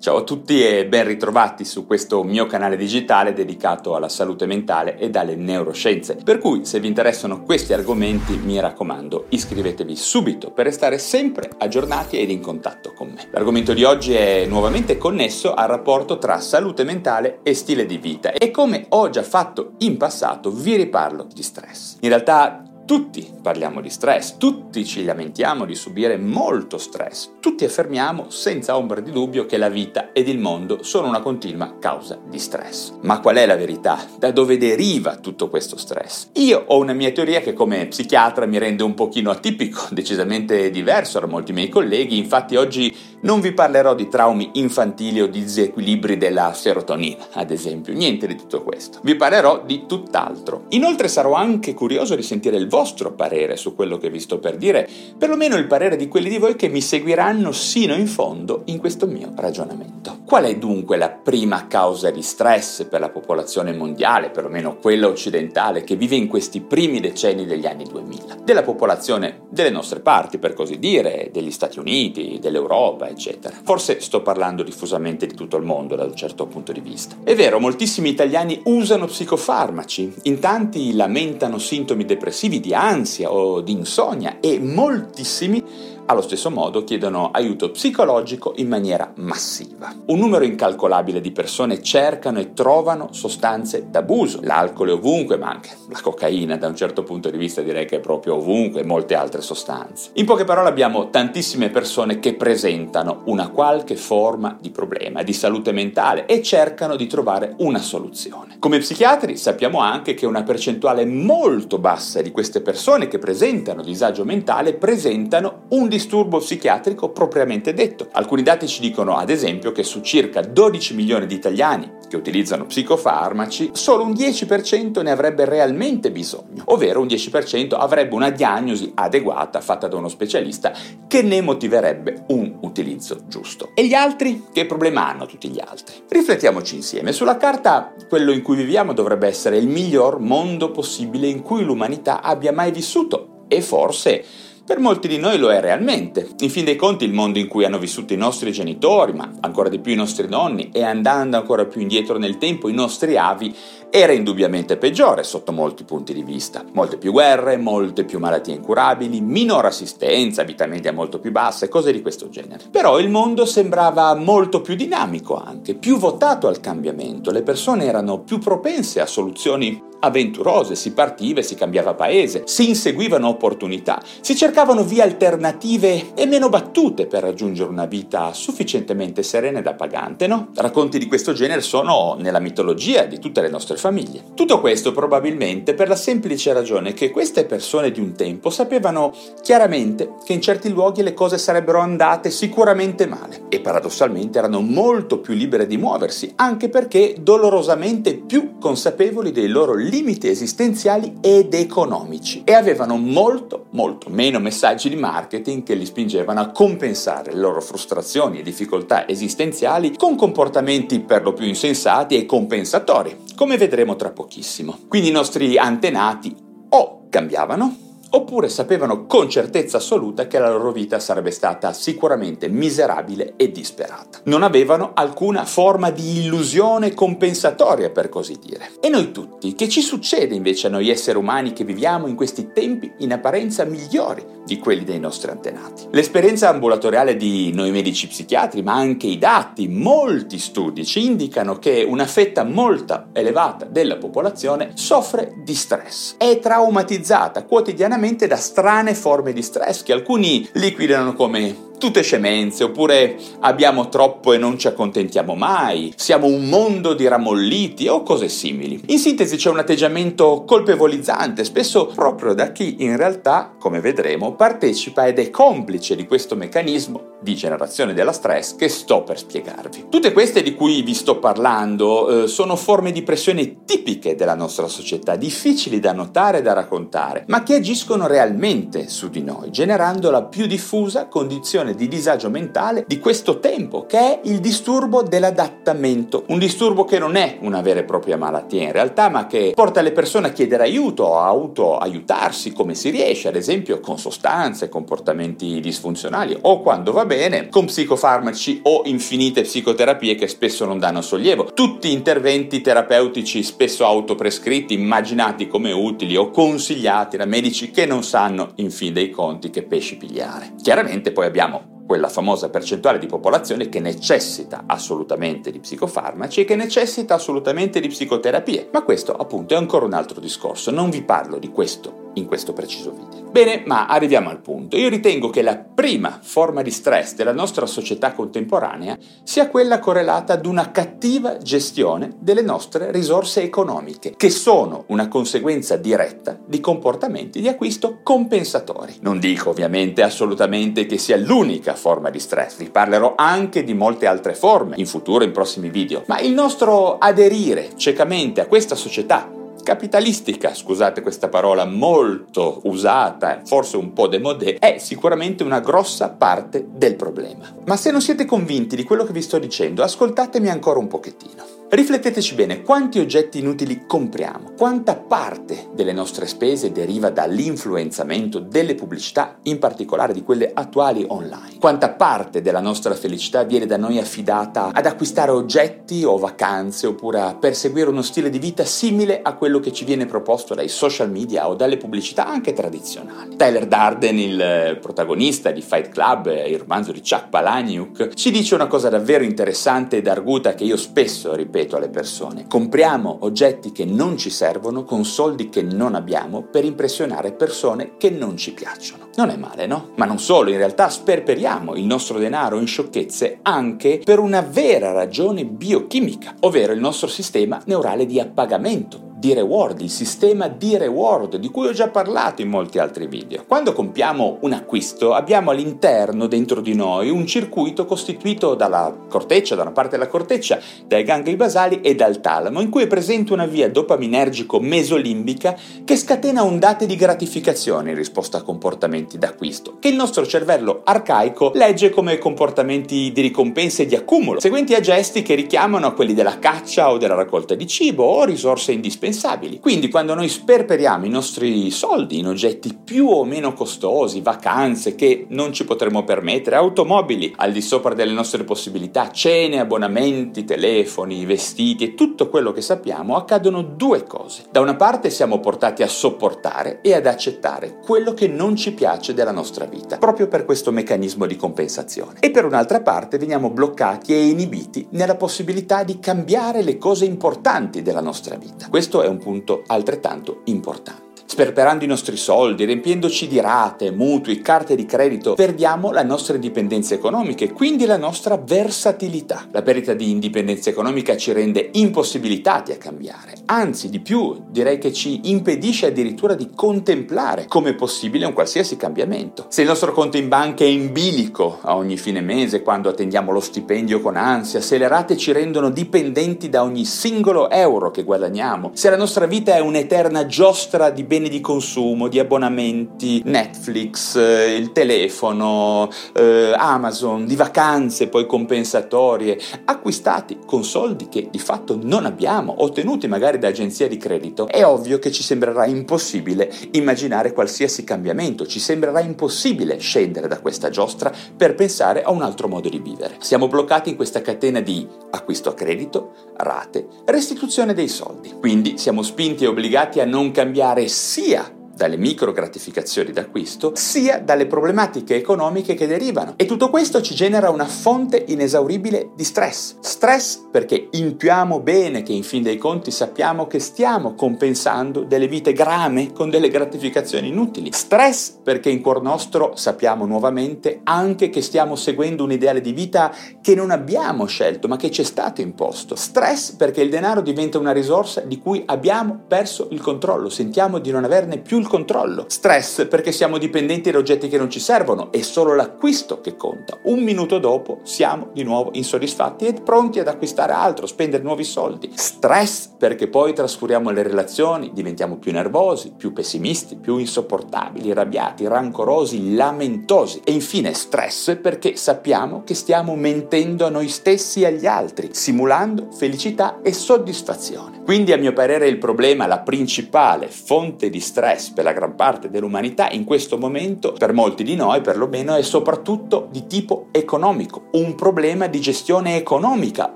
Ciao a tutti e ben ritrovati su questo mio canale digitale dedicato alla salute mentale e alle neuroscienze. Per cui se vi interessano questi argomenti mi raccomando iscrivetevi subito per restare sempre aggiornati ed in contatto con me. L'argomento di oggi è nuovamente connesso al rapporto tra salute mentale e stile di vita e come ho già fatto in passato vi riparlo di stress. In realtà tutti parliamo di stress, tutti ci lamentiamo di subire molto stress, tutti affermiamo senza ombra di dubbio che la vita ed il mondo sono una continua causa di stress. Ma qual è la verità? Da dove deriva tutto questo stress? Io ho una mia teoria che come psichiatra mi rende un pochino atipico, decisamente diverso da molti miei colleghi, infatti oggi non vi parlerò di traumi infantili o di disequilibri della serotonina, ad esempio, niente di tutto questo. Vi parlerò di tutt'altro. Inoltre sarò anche curioso di sentire il vostro parere su quello che vi sto per dire, perlomeno il parere di quelli di voi che mi seguiranno sino in fondo in questo mio ragionamento. Qual è dunque la prima causa di stress per la popolazione mondiale, perlomeno quella occidentale, che vive in questi primi decenni degli anni 2000? Della popolazione delle nostre parti, per così dire, degli Stati Uniti, dell'Europa, eccetera. Forse sto parlando diffusamente di tutto il mondo da un certo punto di vista. È vero, moltissimi italiani usano psicofarmaci, in tanti lamentano sintomi depressivi di ansia o di insonnia e moltissimi allo stesso modo chiedono aiuto psicologico in maniera massiva. Un numero incalcolabile di persone cercano e trovano sostanze d'abuso. L'alcol è ovunque, ma anche la cocaina da un certo punto di vista direi che è proprio ovunque e molte altre sostanze. In poche parole abbiamo tantissime persone che presentano una qualche forma di problema di salute mentale e cercano di trovare una soluzione. Come psichiatri sappiamo anche che una percentuale molto bassa di queste persone che presentano disagio mentale presentano un disagio disturbo psichiatrico propriamente detto. Alcuni dati ci dicono ad esempio che su circa 12 milioni di italiani che utilizzano psicofarmaci, solo un 10% ne avrebbe realmente bisogno, ovvero un 10% avrebbe una diagnosi adeguata fatta da uno specialista che ne motiverebbe un utilizzo giusto. E gli altri? Che problema hanno tutti gli altri? Riflettiamoci insieme. Sulla carta quello in cui viviamo dovrebbe essere il miglior mondo possibile in cui l'umanità abbia mai vissuto e forse per molti di noi lo è realmente. In fin dei conti il mondo in cui hanno vissuto i nostri genitori, ma ancora di più i nostri nonni e andando ancora più indietro nel tempo i nostri avi, era indubbiamente peggiore sotto molti punti di vista. Molte più guerre, molte più malattie incurabili, minore assistenza, vita media molto più bassa e cose di questo genere. Però il mondo sembrava molto più dinamico anche, più votato al cambiamento. Le persone erano più propense a soluzioni avventurose, si partiva e si cambiava paese, si inseguivano opportunità, si cercavano vie alternative e meno battute per raggiungere una vita sufficientemente serena ed appagante, no? Racconti di questo genere sono nella mitologia di tutte le nostre famiglie. Tutto questo probabilmente per la semplice ragione che queste persone di un tempo sapevano chiaramente che in certi luoghi le cose sarebbero andate sicuramente male e paradossalmente erano molto più libere di muoversi, anche perché dolorosamente più consapevoli dei loro esistenziali ed economici e avevano molto, molto meno messaggi di marketing che li spingevano a compensare le loro frustrazioni e difficoltà esistenziali con comportamenti per lo più insensati e compensatori, come vedremo tra pochissimo. Quindi i nostri antenati o cambiavano oppure sapevano con certezza assoluta che la loro vita sarebbe stata sicuramente miserabile e disperata. Non avevano alcuna forma di illusione compensatoria, per così dire. E noi tutti, che ci succede invece a noi esseri umani che viviamo in questi tempi in apparenza migliori di quelli dei nostri antenati? L'esperienza ambulatoriale di noi medici psichiatri, ma anche i dati, molti studi ci indicano che una fetta molto elevata della popolazione soffre di stress, è traumatizzata quotidianamente da strane forme di stress che alcuni liquidano come tutte scemenze, oppure abbiamo troppo e non ci accontentiamo mai, siamo un mondo di ramolliti o cose simili. In sintesi c'è un atteggiamento colpevolizzante, spesso proprio da chi in realtà, come vedremo, partecipa ed è complice di questo meccanismo di generazione della stress che sto per spiegarvi. Tutte queste di cui vi sto parlando eh, sono forme di pressione tipiche della nostra società, difficili da notare e da raccontare, ma che agiscono realmente su di noi, generando la più diffusa condizione di disagio mentale di questo tempo, che è il disturbo dell'adattamento. Un disturbo che non è una vera e propria malattia in realtà, ma che porta le persone a chiedere aiuto, a autoaiutarsi come si riesce, ad esempio con sostanze, comportamenti disfunzionali o quando va bene, con psicofarmaci o infinite psicoterapie che spesso non danno sollievo. Tutti interventi terapeutici spesso autoprescritti, immaginati come utili o consigliati da medici che non sanno in fin dei conti che pesci pigliare. Chiaramente poi abbiamo quella famosa percentuale di popolazione che necessita assolutamente di psicofarmaci e che necessita assolutamente di psicoterapie. Ma questo appunto è ancora un altro discorso, non vi parlo di questo in questo preciso video. Bene, ma arriviamo al punto. Io ritengo che la prima forma di stress della nostra società contemporanea sia quella correlata ad una cattiva gestione delle nostre risorse economiche, che sono una conseguenza diretta di comportamenti di acquisto compensatori. Non dico ovviamente assolutamente che sia l'unica forma di stress, vi parlerò anche di molte altre forme in futuro in prossimi video, ma il nostro aderire ciecamente a questa società capitalistica, scusate questa parola molto usata, forse un po' demodé, è sicuramente una grossa parte del problema. Ma se non siete convinti di quello che vi sto dicendo, ascoltatemi ancora un pochettino. Rifletteteci bene, quanti oggetti inutili compriamo? Quanta parte delle nostre spese deriva dall'influenzamento delle pubblicità, in particolare di quelle attuali online? Quanta parte della nostra felicità viene da noi affidata ad acquistare oggetti o vacanze oppure a perseguire uno stile di vita simile a quello che ci viene proposto dai social media o dalle pubblicità anche tradizionali? Tyler Darden, il protagonista di Fight Club, il romanzo di Chuck Palahniuk, ci dice una cosa davvero interessante ed arguta che io spesso ripeto ripeto alle persone, compriamo oggetti che non ci servono con soldi che non abbiamo per impressionare persone che non ci piacciono. Non è male, no? Ma non solo, in realtà sperperiamo il nostro denaro in sciocchezze anche per una vera ragione biochimica, ovvero il nostro sistema neurale di appagamento di reward, il sistema di reward di cui ho già parlato in molti altri video. Quando compiamo un acquisto abbiamo all'interno, dentro di noi, un circuito costituito dalla corteccia, da una parte della corteccia, dai gangli basali e dal talamo, in cui è presente una via dopaminergico mesolimbica che scatena ondate di gratificazione in risposta a comportamenti d'acquisto, che il nostro cervello arcaico legge come comportamenti di ricompensa e di accumulo, seguenti a gesti che richiamano a quelli della caccia o della raccolta di cibo o risorse indispensabili indispensabili. Quindi quando noi sperperiamo i nostri soldi in oggetti più o meno costosi, vacanze che non ci potremo permettere, automobili al di sopra delle nostre possibilità, cene, abbonamenti, telefoni, vestiti e tutto quello che sappiamo, accadono due cose. Da una parte siamo portati a sopportare e ad accettare quello che non ci piace della nostra vita, proprio per questo meccanismo di compensazione. E per un'altra parte veniamo bloccati e inibiti nella possibilità di cambiare le cose importanti della nostra vita. Questo è un punto altrettanto importante sperperando i nostri soldi, riempiendoci di rate, mutui, carte di credito, perdiamo la nostra indipendenza economica e quindi la nostra versatilità. La perdita di indipendenza economica ci rende impossibilitati a cambiare, anzi di più direi che ci impedisce addirittura di contemplare come possibile un qualsiasi cambiamento. Se il nostro conto in banca è in bilico a ogni fine mese quando attendiamo lo stipendio con ansia, se le rate ci rendono dipendenti da ogni singolo euro che guadagniamo, se la nostra vita è un'eterna giostra di beni di consumo, di abbonamenti, Netflix, eh, il telefono, eh, Amazon, di vacanze poi compensatorie, acquistati con soldi che di fatto non abbiamo, ottenuti magari da agenzie di credito, è ovvio che ci sembrerà impossibile immaginare qualsiasi cambiamento, ci sembrerà impossibile scendere da questa giostra per pensare a un altro modo di vivere. Siamo bloccati in questa catena di acquisto a credito, rate, restituzione dei soldi. Quindi siamo spinti e obbligati a non cambiare sia dalle micro gratificazioni d'acquisto, sia dalle problematiche economiche che derivano. E tutto questo ci genera una fonte inesauribile di stress. Stress perché intuiamo bene che in fin dei conti sappiamo che stiamo compensando delle vite grame con delle gratificazioni inutili. Stress perché in cuor nostro sappiamo nuovamente anche che stiamo seguendo un ideale di vita che non abbiamo scelto ma che ci è stato imposto. Stress perché il denaro diventa una risorsa di cui abbiamo perso il controllo, sentiamo di non averne più il controllo. Stress perché siamo dipendenti da oggetti che non ci servono, è solo l'acquisto che conta. Un minuto dopo siamo di nuovo insoddisfatti e pronti ad acquistare altro, spendere nuovi soldi. Stress perché poi trascuriamo le relazioni, diventiamo più nervosi, più pessimisti, più insopportabili, arrabbiati, rancorosi, lamentosi. E infine stress perché sappiamo che stiamo mentendo a noi stessi e agli altri, simulando felicità e soddisfazione. Quindi a mio parere il problema, la principale fonte di stress per la gran parte dell'umanità in questo momento, per molti di noi perlomeno, è soprattutto di tipo economico, un problema di gestione economica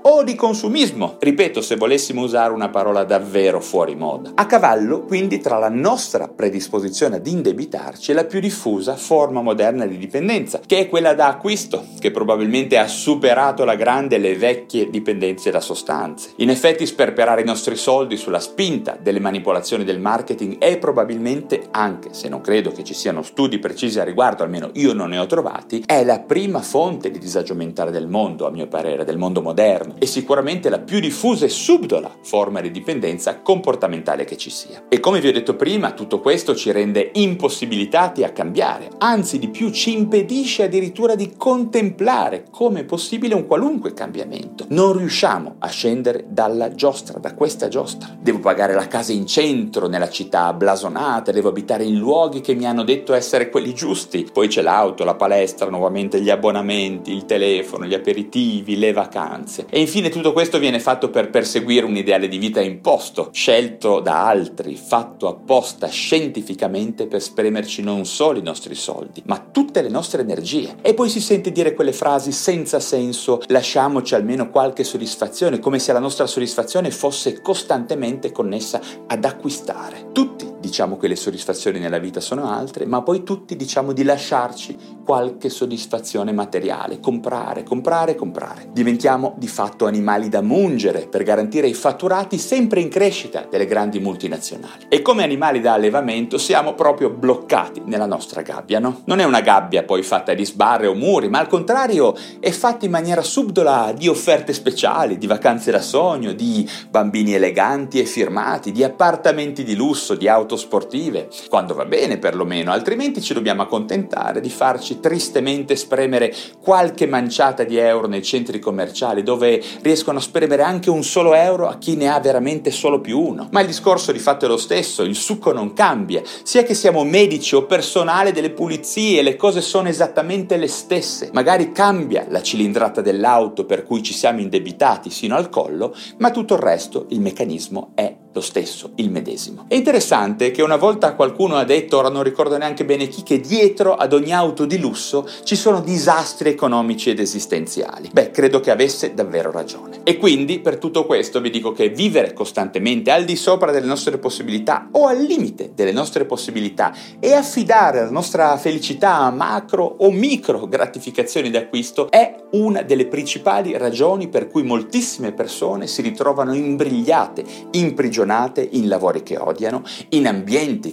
o di consumismo. Ripeto, se volessimo usare una parola davvero fuori moda. A cavallo quindi tra la nostra predisposizione ad indebitarci e la più diffusa forma moderna di dipendenza, che è quella da acquisto, che probabilmente ha superato la grande le vecchie dipendenze da sostanze. In effetti sperperare i nostri soldi sulla spinta delle manipolazioni del marketing è probabilmente, anche se non credo che ci siano studi precisi a riguardo, almeno io non ne ho trovati, è la prima fonte di disagio mentale del mondo, a mio parere, del mondo moderno, e sicuramente la più diffusa e subdola forma di dipendenza comportamentale che ci sia. E come vi ho detto prima, tutto questo ci rende impossibilitati a cambiare, anzi di più ci impedisce addirittura di contemplare come possibile un qualunque cambiamento. Non riusciamo a scendere dalla giostra, da questa giostra. Devo pagare la casa in centro, nella città blasonata, devo abitare in luoghi che mi hanno detto essere quelli giusti. Poi c'è l'auto, la palestra, nuovamente gli abbonamenti, il telefono, gli aperitivi, le vacanze. E infine tutto questo viene fatto per perseguire un ideale di vita imposto, scelto da altri, fatto apposta scientificamente per spremerci non solo i nostri soldi, ma tutte le nostre energie. E poi si sente dire quelle frasi senza senso, lasciamoci almeno qualche soddisfazione, come se la nostra soddisfazione fosse costantemente connessa ad acquistare. Tutti diciamo che le soddisfazioni nella vita sono altre, ma poi tutti diciamo di lasciarci qualche soddisfazione materiale, comprare, comprare, comprare. Diventiamo di fatto animali da mungere per garantire i fatturati sempre in crescita delle grandi multinazionali. E come animali da allevamento siamo proprio bloccati nella nostra gabbia, no? Non è una gabbia poi fatta di sbarre o muri, ma al contrario è fatta in maniera subdola di offerte speciali, di vacanze da sogno, di bambini eleganti e firmati, di appartamenti di lusso, di auto sportive, quando va bene perlomeno, altrimenti ci dobbiamo accontentare di farci tristemente spremere qualche manciata di euro nei centri commerciali dove riescono a spremere anche un solo euro a chi ne ha veramente solo più uno. Ma il discorso di fatto è lo stesso, il succo non cambia, sia che siamo medici o personale delle pulizie, le cose sono esattamente le stesse. Magari cambia la cilindrata dell'auto per cui ci siamo indebitati sino al collo, ma tutto il resto, il meccanismo è lo stesso, il medesimo. È interessante che una volta qualcuno ha detto, ora non ricordo neanche bene chi, che dietro ad ogni auto di lusso ci sono disastri economici ed esistenziali. Beh, credo che avesse davvero ragione. E quindi per tutto questo vi dico che vivere costantemente al di sopra delle nostre possibilità o al limite delle nostre possibilità e affidare la nostra felicità a macro o micro gratificazioni d'acquisto è una delle principali ragioni per cui moltissime persone si ritrovano imbrigliate, imprigionate in lavori che odiano, in ambienti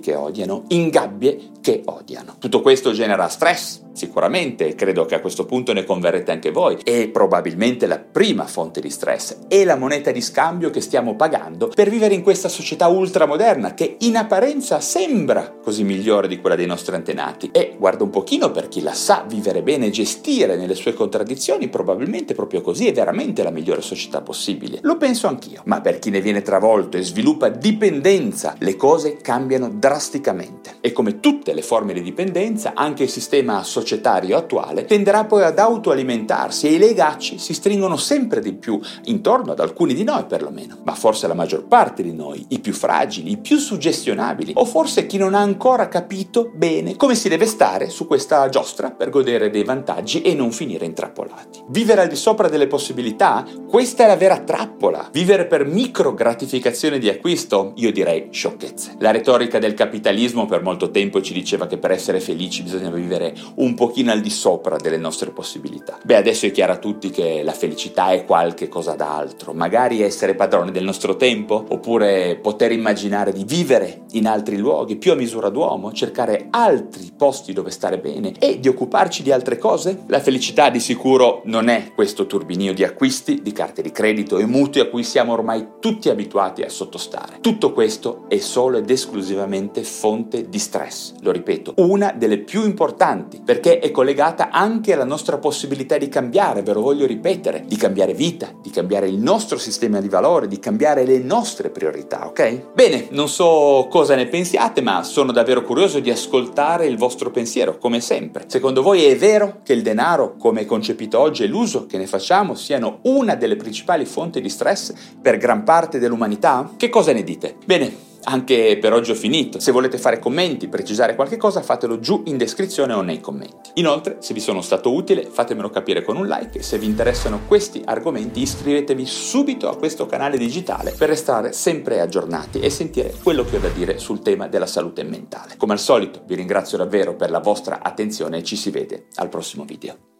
che odiano, in gabbie che odiano. Tutto questo genera stress, sicuramente, credo che a questo punto ne converrete anche voi, è probabilmente la prima fonte di stress, è la moneta di scambio che stiamo pagando per vivere in questa società ultramoderna che in apparenza sembra così migliore di quella dei nostri antenati e guarda un pochino per chi la sa vivere bene e gestire nelle sue contraddizioni, probabilmente proprio così è veramente la migliore società possibile. Lo penso anch'io, ma per chi ne viene travolto e sviluppa dipendenza, le cose cambiano drasticamente e come tutte le forme di dipendenza, anche il sistema societario attuale tenderà poi ad autoalimentarsi e i legacci si stringono sempre di più intorno ad alcuni di noi perlomeno, ma forse la maggior parte di noi, i più fragili, i più suggestionabili o forse chi non ha ancora capito bene come si deve stare su questa giostra per godere dei vantaggi e non finire intrappolati. Vivere al di sopra delle possibilità? Questa è la vera trappola. Vivere per micro gratificazione di acquisto? Io direi sciocchezze. La retorica del capitalismo per molto tempo ci diceva che per essere felici bisogna vivere un pochino al di sopra delle nostre possibilità. Beh, adesso è chiaro a tutti che la felicità è qualche cosa d'altro, magari essere padroni del nostro tempo, oppure poter immaginare di vivere in altri luoghi più a misura d'uomo, cercare altri posti dove stare bene e di occuparci di altre cose? La felicità di sicuro non è questo turbinio di acquisti, di carte di credito e mutui a cui siamo ormai tutti abituati a sottostare. Tutto questo è solo ed esclusivamente fonte di stress, lo ripeto, una delle più importanti perché è collegata anche alla nostra possibilità di cambiare, ve lo voglio ripetere, di cambiare vita, di cambiare il nostro sistema di valori, di cambiare le nostre priorità, ok? Bene, non so cosa ne pensiate, ma sono davvero curioso di ascoltare il vostro pensiero, come sempre. Secondo voi è vero che il denaro, come è concepito oggi, e l'uso che ne facciamo siano una delle principali fonti di stress per gran parte dell'umanità? Che cosa ne dite? Bene, anche per oggi ho finito. Se volete fare commenti, precisare qualche cosa, fatelo giù in descrizione o nei commenti. Inoltre, se vi sono stato utile, fatemelo capire con un like se vi interessano questi argomenti iscrivetevi subito a questo canale digitale per restare sempre aggiornati e sentire quello che ho da dire sul tema della salute mentale. Come al solito, vi ringrazio davvero per la vostra attenzione e ci si vede al prossimo video.